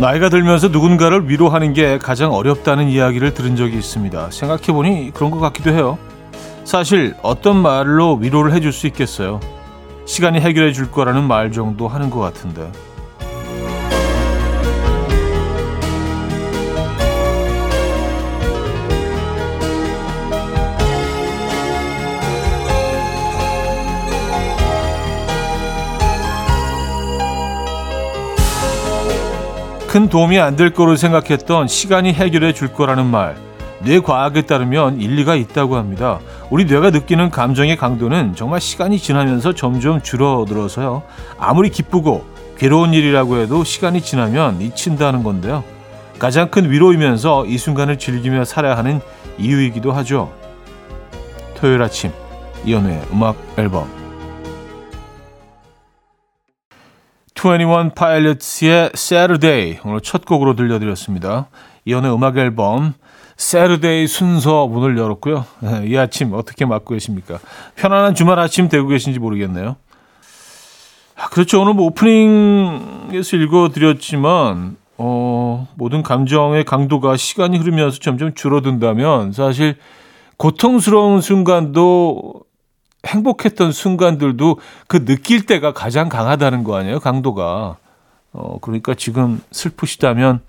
나이가 들면서 누군가를 위로하는 게 가장 어렵다는 이야기를 들은 적이 있습니다. 생각해보니 그런 것 같기도 해요. 사실 어떤 말로 위로를 해줄 수 있겠어요. 시간이 해결해 줄 거라는 말 정도 하는 것 같은데. 큰 도움이 안 될 거로 생각했던 시간이 해결해 줄 거라는 말. 뇌 과학에 따르면 일리가 있다고 합니다. 우리 뇌가 느끼는 감정의 강도는 정말 시간이 지나면서 점점 줄어들어서요. 아무리 기쁘고 괴로운 일이라고 해도 시간이 지나면 잊힌다는 건데요. 가장 큰 위로이면서 이 순간을 즐기며 살아야 하는 이유이기도 하죠. 토요일 아침 이연우의 음악 앨범 21 파일럿의 Saturday 오늘 첫 곡으로 들려드렸습니다. 이연의 음악 앨범 Saturday 순서 문을 열었고요. 네, 이 아침 어떻게 맞고 계십니까? 편안한 주말 아침 되고 계신지 모르겠네요. 아, 그렇죠. 오늘 뭐 오프닝에서 읽어드렸지만 어, 모든 감정의 강도가 시간이 흐르면서 점점 줄어든다면 사실 고통스러운 순간도 행복했던 순간들도 그 느낄 때가 가장 강하다는 거 아니에요, 강도가. 어, 그러니까 지금 슬프시다면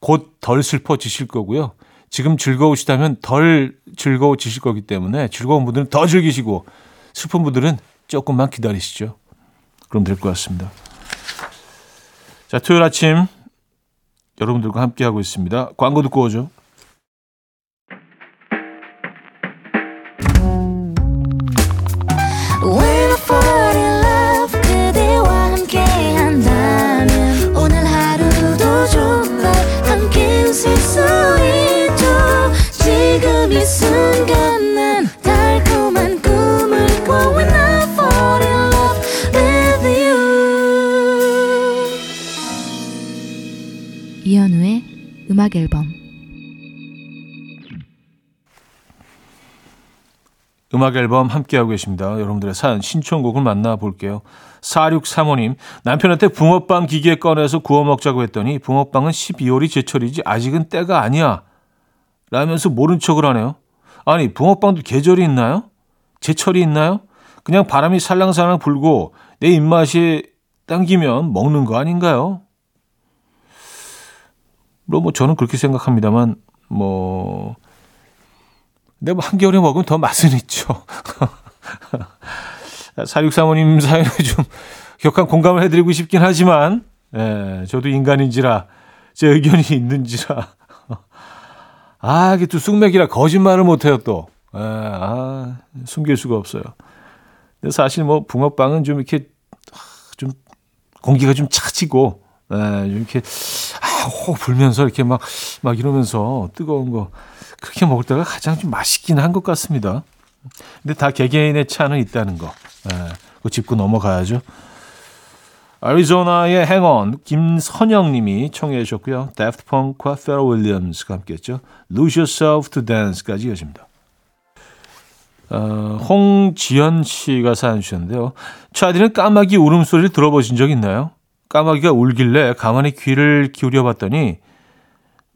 곧 덜 슬퍼지실 거고요. 지금 즐거우시다면 덜 즐거워지실 거기 때문에 즐거운 분들은 더 즐기시고 슬픈 분들은 조금만 기다리시죠. 그럼 될 것 같습니다. 자, 토요일 아침 여러분들과 함께하고 있습니다. 광고 듣고 오죠. 앨범 함께하고 계십니다. 여러분들의 사연 신청곡을 만나볼게요. 4635님 남편한테 붕어빵 기계 꺼내서 구워 먹자고 했더니 붕어빵은 12월이 제철이지 아직은 때가 아니야 라면서 모른 척을 하네요. 아니 붕어빵도 계절이 있나요? 제철이 있나요? 그냥 바람이 살랑살랑 불고 내 입맛이 당기면 먹는 거 아닌가요? 물론 뭐 저는 그렇게 생각합니다만 뭐 근데 뭐 한겨울에 먹으면 더 맛은 있죠. 4635님 사연에 좀 격한 공감을 해드리고 싶긴 하지만 예, 저도 인간인지라 제 의견이 있는지라 아 이게 또 숙맥이라 거짓말을 못해요 또 예, 아, 숨길 수가 없어요. 근데 사실 뭐 붕어빵은 좀 이렇게 좀 공기가 좀 차지고 예, 좀 이렇게 호 불면서 이렇게 막, 막 이러면서 뜨거운 거 그렇게 먹을 때가 가장 좀 맛있긴 한 것 같습니다. 근데 다 개개인의 차는 있다는 거. 예, 그거 짚고 넘어가야죠. 아리조나의 행원 김선영 님이 청해 주셨고요. 데프트 펑크와 페러 윌리엄스가 함께했죠. Lose Yourself to Dance까지 이어집니다. 어, 홍지연 씨가 사연 주셨는데요. 차디는 까마귀 울음소리를 들어보신 적 있나요? 까마귀가 울길래 가만히 귀를 기울여 봤더니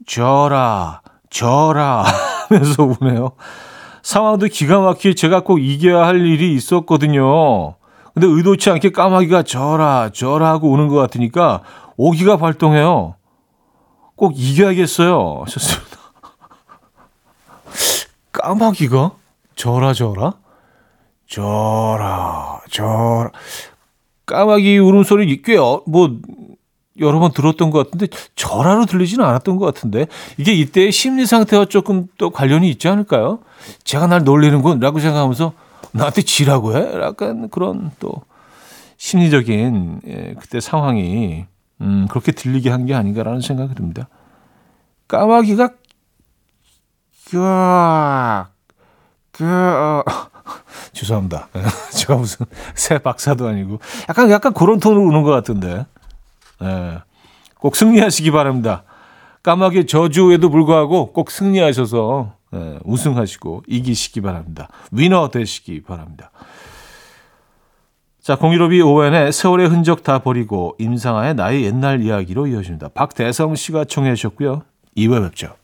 저라 저라 하면서 우네요. 상황도 기가 막히게 제가 꼭 이겨야 할 일이 있었거든요. 근데 의도치 않게 까마귀가 저라 저라 하고 우는 것 같으니까 오기가 발동해요. 꼭 이겨야겠어요. 하셨습니다. 까마귀가 저라 저라 저라 저라 까마귀 울음소리 꽤, 어, 뭐, 여러 번 들었던 것 같은데, 절하로 들리지는 않았던 것 같은데, 이게 이때의 심리 상태와 조금 또 관련이 있지 않을까요? 제가 날 놀리는군, 라고 생각하면서, 나한테 지라고 해? 약간 그런 또, 심리적인, 예, 그때 상황이, 음, 그렇게 들리게 한 게 아닌가라는 생각이 듭니다. 까마귀가, 그, 그, 어, 죄송합니다. 제가 무슨 새 박사도 아니고 약간 약간 그런 톤으로 우는 것 같은데. 네. 꼭 승리하시기 바랍니다. 까마귀 저주에도 불구하고 꼭 승리하셔서 네, 우승하시고 이기시기 바랍니다. 위너 되시기 바랍니다. 자, 공유로비 오웬의 세월의 흔적 다 버리고 임상아의 나의 옛날 이야기로 이어집니다. 박대성 씨가 청해 주셨고요. 2회 뵙죠.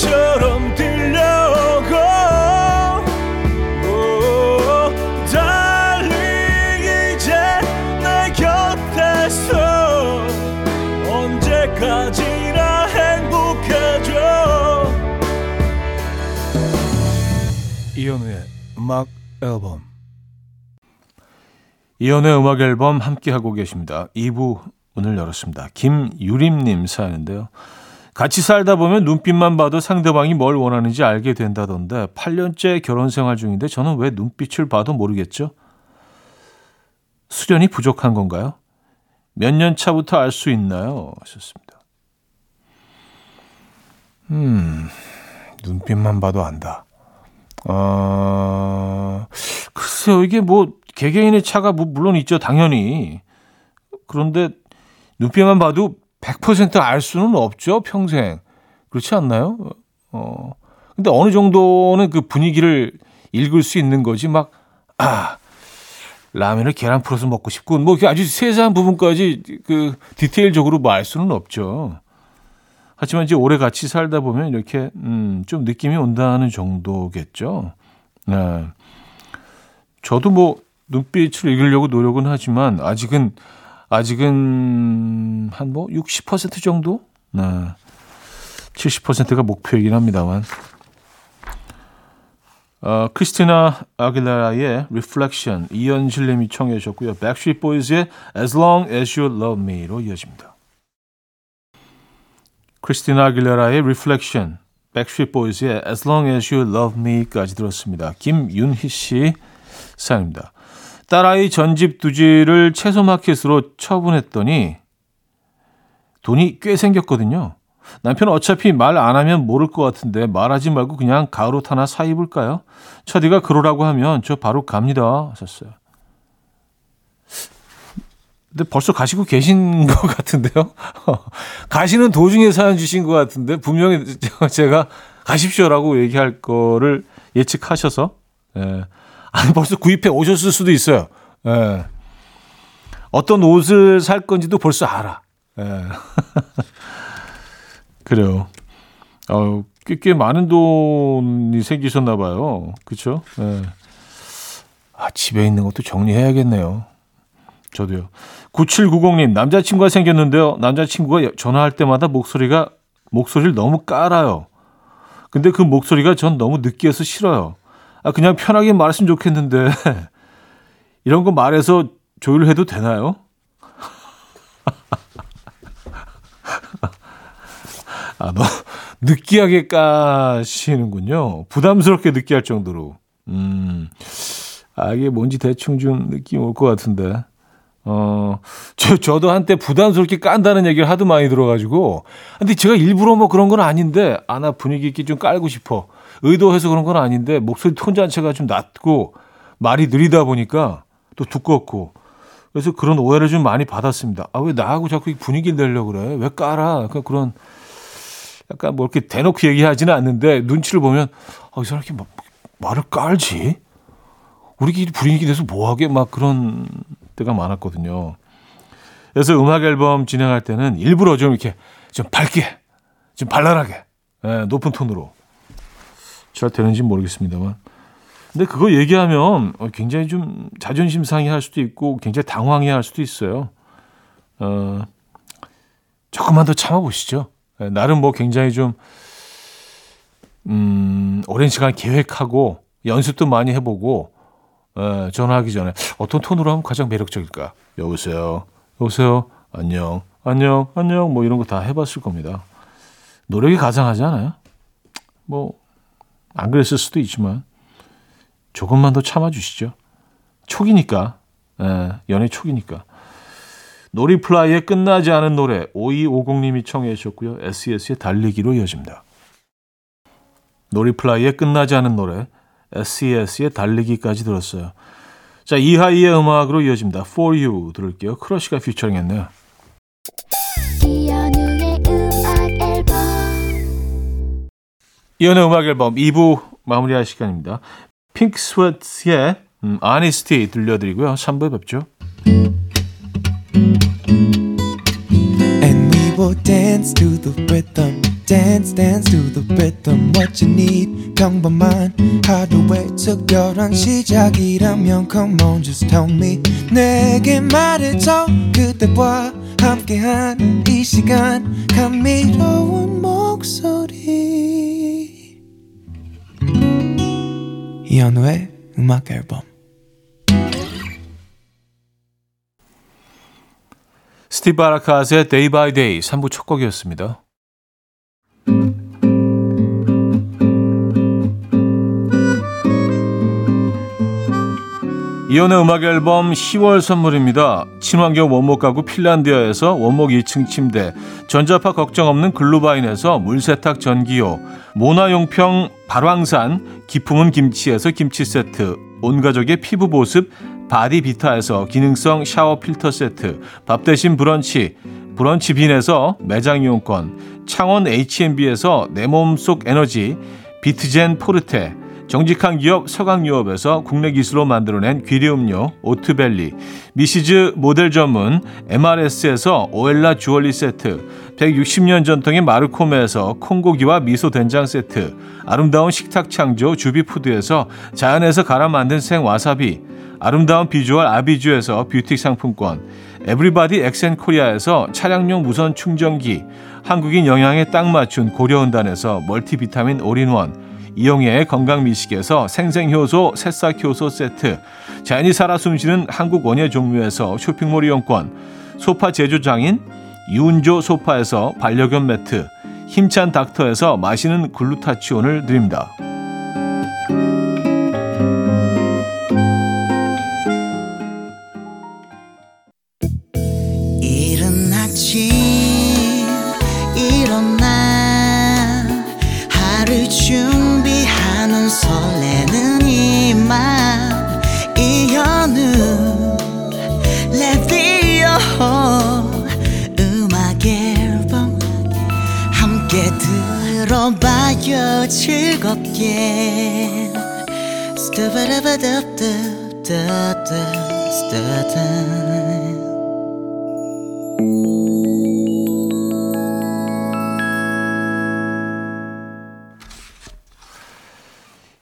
처럼 들려오고 오, 달리 이제 내 곁에서 언제까지나 행복해져 이현우의 음악 앨범 이연의 음악 앨범 함께 하고 계십니다. 2부 문을 열었습니다. 김유림님 사연인데요. 같이 살다 보면 눈빛만 봐도 상대방이 뭘 원하는지 알게 된다던데 8년째 결혼 생활 중인데 저는 왜 눈빛을 봐도 모르겠죠? 수련이 부족한 건가요? 몇 년 차부터 알 수 있나요? 하셨습니다. 음, 눈빛만 봐도 안다. 어, 글쎄요, 이게 뭐, 개개인의 차가 뭐 물론 있죠, 당연히. 그런데 눈빛만 봐도 100%알 수는 없죠, 평생. 그렇지 않나요? 어. 근데 어느 정도는 그 분위기를 읽을 수 있는 거지, 막, 아, 라면을 계란 풀어서 먹고 싶고, 뭐 아주 세세한 부분까지 그 디테일적으로 뭐 알 수는 없죠. 하지만 이제 오래 같이 살다 보면 이렇게, 음, 좀 느낌이 온다는 정도겠죠. 네. 저도 뭐 눈빛을 읽으려고 노력은 하지만 아직은 아직은 한 뭐 60% 정도? 네. 70%가 목표이긴 합니다만. 어, 크리스티나 아길라의 Reflection 이현실 님이 청해 주셨고요. Backstreet Boys의 As Long As You Love Me로 이어집니다. 크리스티나 아길라의 Reflection, Backstreet Boys의 As Long As You Love Me까지 들었습니다. 김윤희 씨 사연입니다. 딸아이 전집 두지를 채소 마켓으로 처분했더니 돈이 꽤 생겼거든요. 남편은 어차피 말 안 하면 모를 것 같은데 말하지 말고 그냥 가을옷 하나 사 입을까요? 처디가 그러라고 하면 저 바로 갑니다. 하셨어요. 근데 벌써 가시고 계신 것 같은데요? 가시는 도중에 사연 주신 것 같은데 분명히 제가 가십시오라고 얘기할 거를 예측하셔서 예. 아니 벌써 구입해 오셨을 수도 있어요. 예. 어떤 옷을 살 건지도 벌써 알아. 예. 그래요. 어, 꽤, 꽤 많은 돈이 생기셨나 봐요. 그렇죠? 예. 아, 집에 있는 것도 정리해야겠네요. 저도요. 9790님, 남자친구가 생겼는데요. 남자친구가 전화할 때마다 목소리가, 목소리를 너무 깔아요. 근데 그 목소리가 전 너무 느끼해서 싫어요. 아, 그냥 편하게 말했으면 좋겠는데, 이런 거 말해서 조율해도 되나요? 아, 너 느끼하게 까시는군요. 부담스럽게 느끼할 정도로. 음, 아, 이게 뭔지 대충 좀 느낌 올 것 같은데. 어, 저, 저도 한때 부담스럽게 깐다는 얘기를 하도 많이 들어가지고. 근데 제가 일부러 뭐 그런 건 아닌데, 아, 나 분위기 있게 좀 깔고 싶어. 의도해서 그런 건 아닌데 목소리 톤 자체가 좀 낮고 말이 느리다 보니까 또 두껍고 그래서 그런 오해를 좀 많이 받았습니다. 아 왜 나하고 자꾸 분위기를 내려고 그래? 왜 깔아? 그러니까 그런 약간 뭐 이렇게 대놓고 얘기하지는 않는데 눈치를 보면 아, 이 사람 이렇게 막 말을 깔지? 우리끼리 분위기 내서 뭐하게 막 그런 때가 많았거든요. 그래서 음악 앨범 진행할 때는 일부러 좀 이렇게 좀 밝게, 좀 발랄하게, 예, 높은 톤으로 잘 되는지 모르겠습니다만. 근데 그거 얘기하면 굉장히 좀 자존심 상해할 수도 있고 굉장히 당황해할 수도 있어요. 어, 조금만 더 참아보시죠. 예, 나름 뭐 굉장히 좀, 음, 오랜 시간 계획하고 연습도 많이 해보고, 에, 예, 전화하기 전에 어떤 톤으로 하면 가장 매력적일까? 여보세요. 여보세요. 안녕. 안녕. 안녕. 뭐 이런 거 다 해봤을 겁니다. 노력이 가장 하지 않아요? 뭐, 안 그랬을 수도 있지만 조금만 더 참아주시죠. 초기니까. 예, 연애 초기니까. 놀이플라이의 끝나지 않은 노래 5250님이 청해 주셨고요. SES의 달리기로 이어집니다. 놀이플라이의 끝나지 않은 노래 SES의 달리기까지 들었어요. 자, 이하이의 음악으로 이어집니다. For You 들을게요. 크러쉬가 피처링했네요. 이연의 음악 앨범 2부 마무리할 시간입니다. 핑크 스웨트의 음, 아니스티 들려드리고요. 3부에 뵙죠. Dance to the rhythm. Dance, dance to the rhythm. What you need, 평범한 하루의 특별한 시작이라면 Come on, just tell me. 내게 말해줘. 그대와 함께한 이 시간. 감미로운 목소리. 이현우의 음악 앨범. 스티브 아라카스의 Day by Day 3부 첫 곡이었습니다. 이혼의 음악 앨범 10월 선물입니다. 친환경 원목 가구 핀란디아에서 원목 2층 침대, 전자파 걱정 없는 글루바인에서 물세탁 전기요, 모나용평 발왕산 기 품은 김치에서 김치 세트, 온 가족의 피부 보습 바디비타에서 기능성 샤워 필터 세트, 밥 대신 브런치, 브런치 빈에서 매장 이용권, 창원 H&B에서 내 몸속 에너지, 비트젠 포르테, 정직한 기업 서강유업에서 국내 기술로 만들어낸 귀리 음료 오트벨리, 미시즈 모델 전문 MRS에서 오엘라 주얼리 세트, 160년 전통의 마르코메에서 콩고기와 미소 된장 세트, 아름다운 식탁 창조 주비푸드에서 자연에서 갈아 만든 생와사비, 아름다운 비주얼 아비주에서 뷰티 상품권, 에브리바디 엑센코리아에서 차량용 무선 충전기, 한국인 영양에 딱 맞춘 고려온단에서 멀티비타민 올인원, 이용의 건강미식에서 생생효소 새싹효소 세트, 자연이 살아 숨쉬는 한국 원예종묘에서 쇼핑몰 이용권, 소파 제조장인 유운조 소파에서 반려견 매트, 힘찬 닥터에서 마시는 글루타치온을 드립니다.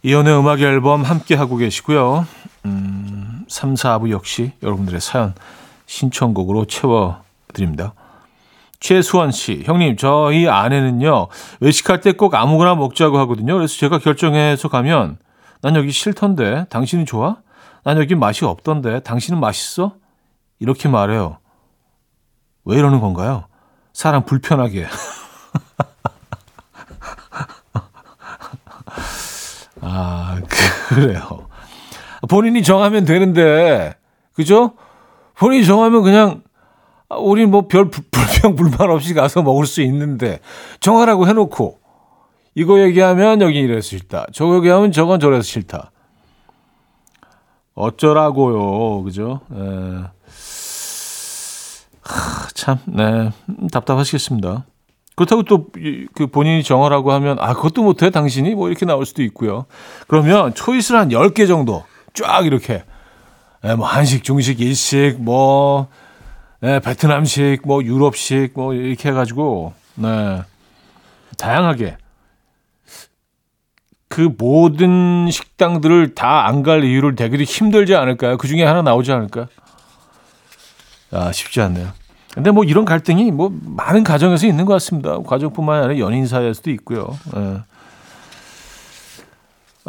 이연의 음악 앨범 함께 하고 계시고요. 음, 3, 4부 역시 여러분들의 사연 신청곡으로 채워 드립니다. 최수원 씨, 형님, 저희 아내는요, 외식할 때 꼭 아무거나 먹자고 하거든요. 그래서 제가 결정해서 가면, 난 여기 싫던데, 당신은 좋아? 난 여기 맛이 없던데, 당신은 맛있어? 이렇게 말해요. 왜 이러는 건가요? 사람 불편하게. 아, 그래요. 본인이 정하면 되는데, 그죠? 본인이 정하면 그냥, 아, 우리 뭐 별 불평, 불만 없이 가서 먹을 수 있는데, 정하라고 해놓고, 이거 얘기하면 여기 이래서 싫다. 저거 얘기하면 저건 저래서 싫다. 어쩌라고요, 그죠? 에. 하, 참, 네, 답답하시겠습니다. 그렇다고 또 그 본인이 정하라고 하면 아 그것도 못해 당신이 뭐 이렇게 나올 수도 있고요. 그러면 초이스를 한 10개 정도 쫙 이렇게 예, 뭐 한식, 중식, 일식, 뭐 예, 베트남식, 뭐 유럽식 뭐 이렇게 해 가지고 네. 다양하게 그 모든 식당들을 다 안 갈 이유를 대기도 힘들지 않을까요? 그 중에 하나 나오지 않을까? 아, 쉽지 않네요. 근데 뭐 이런 갈등이 뭐 많은 가정에서 있는 것 같습니다. 가족뿐만 아니라 연인 사이에서도 있고요. 예.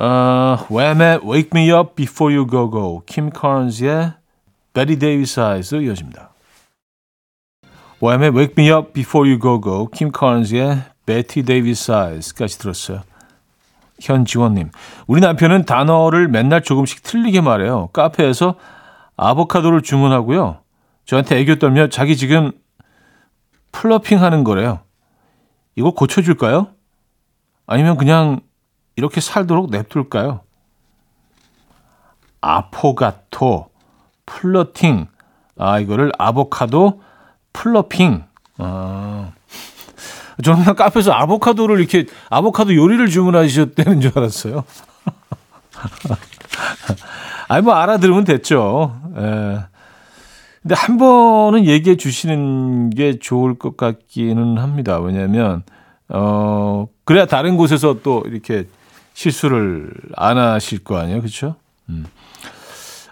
어, 왬의 Wake Me Up Before You Go Go, 킴 칸스의 Bette Davis Eyes 이어집니다. 왬의 Wake Me Up Before You Go Go, 킴 칸스의 Bette Davis까지 들었어요. 현지원님, 우리 남편은 단어를 맨날 조금씩 틀리게 말해요. 카페에서 아보카도를 주문하고요. 저한테 애교 떨며 자기 지금 플러핑 하는 거래요. 이거 고쳐줄까요? 아니면 그냥 이렇게 살도록 냅둘까요? 아포가토, flirting. 아, 이거를 아보카도 플러핑. 아, 저는 카페에서 아보카도를 이렇게 아보카도 요리를 주문하셨다는 줄 알았어요. 아니 뭐 알아들으면 됐죠. 예. 근데 한 번은 얘기해 주시는 게 좋을 것 같기는 합니다. 왜냐하면 어 그래야 다른 곳에서 또 이렇게 실수를 안 하실 거 아니에요, 그렇죠? 음.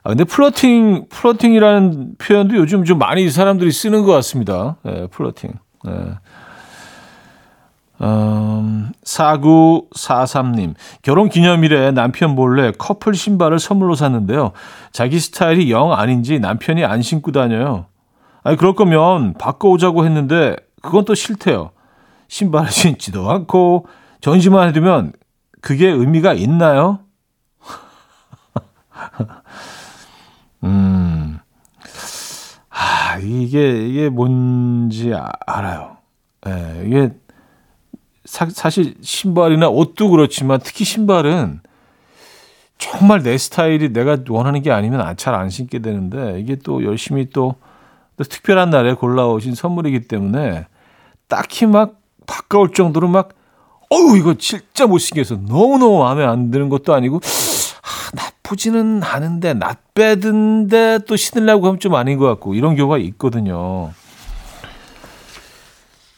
아 근데 flirting flirting이라는 표현도 요즘 좀 많이 사람들이 쓰는 것 같습니다. 예, flirting. 예. 음, 4943님, 결혼 기념일에 남편 몰래 커플 신발을 선물로 샀는데요. 자기 스타일이 영 아닌지 남편이 안 신고 다녀요. 아니, 그럴 거면 바꿔오자고 했는데, 그건 또 싫대요. 신발을 신지도 않고, 전시만 해두면 그게 의미가 있나요? 음, 아, 이게, 이게 뭔지 아- 알아요. 예, 이게, 사, 사실 신발이나 옷도 그렇지만 특히 신발은 정말 내 스타일이 내가 원하는 게 아니면 잘 안 신게 되는데 이게 또 열심히 또, 또 특별한 날에 골라오신 선물이기 때문에 딱히 막 바꿔올 정도로 막 어우 이거 진짜 못 신겨서 너무너무 마음에 안 드는 것도 아니고 아, 나쁘지는 않은데 낫배든데 또 신으려고 하면 좀 아닌 것 같고 이런 경우가 있거든요.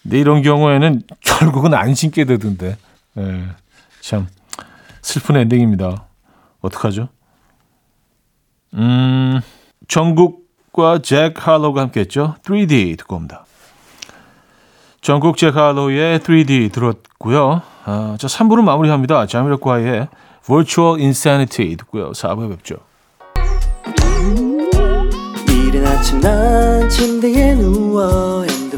근데 이런 경우에는 결국은 안 신게 되던데. 예, 참 슬픈 엔딩입니다. 어떡하죠? 음, 정국과 잭 할로우가 함께했죠. 3D 듣고 옵니다. 전국 잭 할로우의 3D 들었고요. 아, 자, 3부를 마무리합니다. 자미로과의 Virtual Insanity 듣고요. 4부에 뵙죠. 이른 아침 난 침대에 누워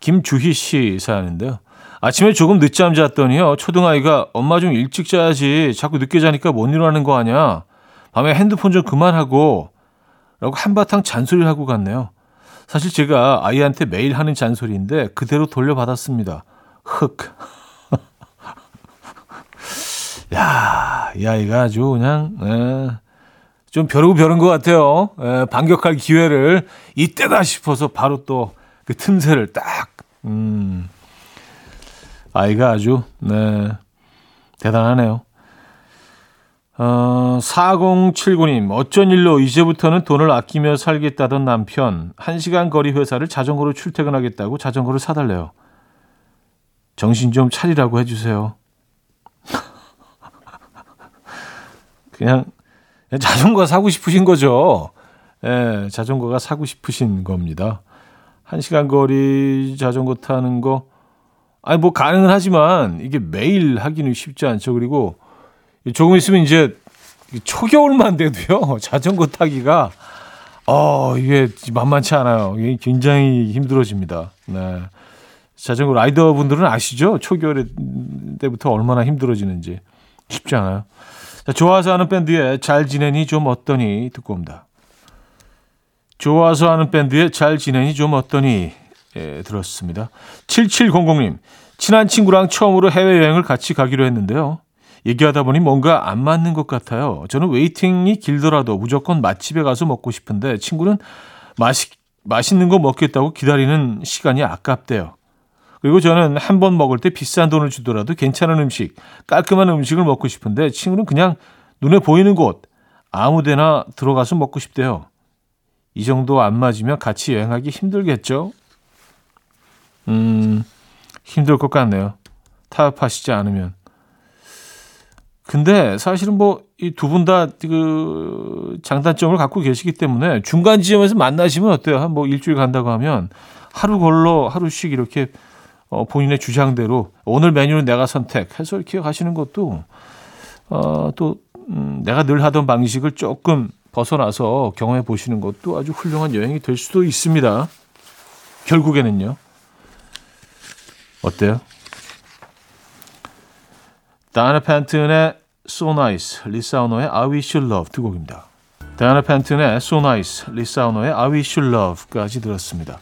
김주희 씨 사연인데요. 아침에 조금 늦잠 잤더니요. 초등아이가 엄마 좀 일찍 자야지. 자꾸 늦게 자니까 못 일어나는 거 아니야. 밤에 핸드폰 좀 그만하고. 라고 한바탕 잔소리를 하고 갔네요. 사실 제가 아이한테 매일 하는 잔소리인데 그대로 돌려받았습니다. 흑. 야, 이 아이가 아주 그냥, 에, 좀 벼르고 벼른 것 같아요. 에, 반격할 기회를 이때다 싶어서 바로 또 그 틈새를 딱, 음, 아이가 아주, 네, 대단하네요. 어, 4079님, 어쩐 일로 이제부터는 돈을 아끼며 살겠다던 남편, 1시간 거리 회사를 자전거로 출퇴근하겠다고 자전거를 사달래요. 정신 좀 차리라고 해주세요. 그냥 자전거 사고 싶으신 거죠. 예, 자전거가 사고 싶으신 겁니다. 한 시간 거리 자전거 타는 거, 아니, 뭐, 가능은 하지만, 이게 매일 하기는 쉽지 않죠. 그리고, 조금 있으면 이제, 초겨울만 돼도요, 자전거 타기가, 어, 이게 만만치 않아요. 이게 굉장히 힘들어집니다. 네. 자전거 라이더 분들은 아시죠? 초겨울 때부터 얼마나 힘들어지는지. 쉽지 않아요. 자, 좋아서 하는 밴드의 잘 지내니 좀 어떠니 듣고 옵니다. 좋아서 하는 밴드의 잘 지내니 좀 어떠니 예, 들었습니다. 7700님 친한 친구랑 처음으로 해외여행을 같이 가기로 했는데요. 얘기하다 보니 뭔가 안 맞는 것 같아요. 저는 waiting이 길더라도 무조건 맛집에 가서 먹고 싶은데 친구는 맛있, 맛있는 거 먹겠다고 기다리는 시간이 아깝대요. 그리고 저는 한 번 먹을 때 비싼 돈을 주더라도 괜찮은 음식, 깔끔한 음식을 먹고 싶은데 친구는 그냥 눈에 보이는 곳, 아무 데나 들어가서 먹고 싶대요. 이 정도 안 맞으면 같이 여행하기 힘들겠죠? 음, 힘들 것 같네요. 타협하시지 않으면. 근데 사실은 뭐 이 두 분 다 그 장단점을 갖고 계시기 때문에 중간 지점에서 만나시면 어때요? 한 뭐 일주일 간다고 하면 하루 걸러 하루씩 이렇게 어, 본인의 주장대로 오늘 메뉴는 내가 선택해서 이렇게 가시는 것도 어, 또 음, 내가 늘 하던 방식을 조금 벗어나서 경험해 보시는 것도 아주 훌륭한 여행이 될 수도 있습니다. 결국에는요. 어때요? 다이나 팬튼의 So Nice, 리사우노의 I Wish You Love 두 곡입니다. 다이나 팬튼의 So Nice, 리사우노의 I Wish You Love까지 들었습니다.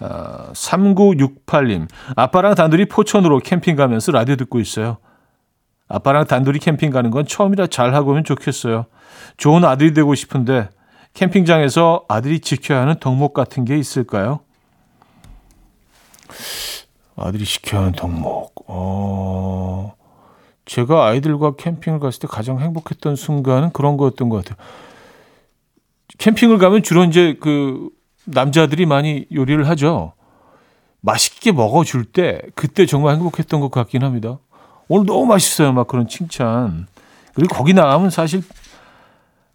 아, 3968님, 아빠랑 단둘이 포천으로 캠핑 가면서 라디오 듣고 있어요. 아빠랑 단둘이 캠핑 가는 건 처음이라 잘하고 오면 좋겠어요. 좋은 아들이 되고 싶은데 캠핑장에서 아들이 지켜야 하는 덕목 같은 게 있을까요? 아들이 지켜야 하는 덕목. 어, 제가 아이들과 캠핑을 갔을 때 가장 행복했던 순간은 그런 거였던 것 같아요. 캠핑을 가면 주로 이제 그 남자들이 많이 요리를 하죠. 맛있게 먹어줄 때 그때 정말 행복했던 것 같긴 합니다. 오늘 너무 맛있어요. 막 그런 칭찬. 그리고 거기 나가면 사실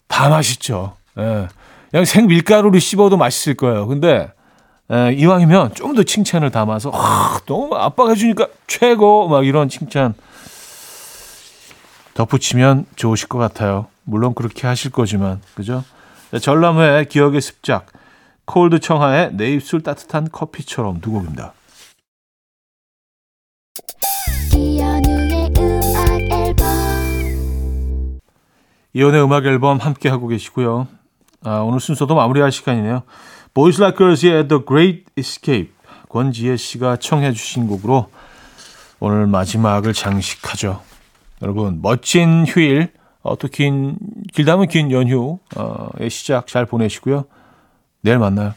다 맛있죠. 예. 그냥 생 밀가루를 씹어도 맛있을 거예요. 근데 예, 이왕이면 좀 더 칭찬을 담아서 아, 너무 아빠가 해주니까 최고 막 이런 칭찬 덧붙이면 좋으실 것 같아요. 물론 그렇게 하실 거지만 그죠? 자, 전람회의 기억의 습작 콜드 청하의 내 입술 따뜻한 커피처럼 두 곡입니다. 이혼의 음악 앨범 함께 하고 계시고요. 아, 오늘 순서도 마무리할 시간이네요. Boys Like Girls의 The Great Escape 권지혜 씨가 청해 주신 곡으로 오늘 마지막을 장식하죠. 여러분 멋진 휴일 어, 또 긴, 길다면 긴 연휴의 시작 잘 보내시고요. 내일 만나요.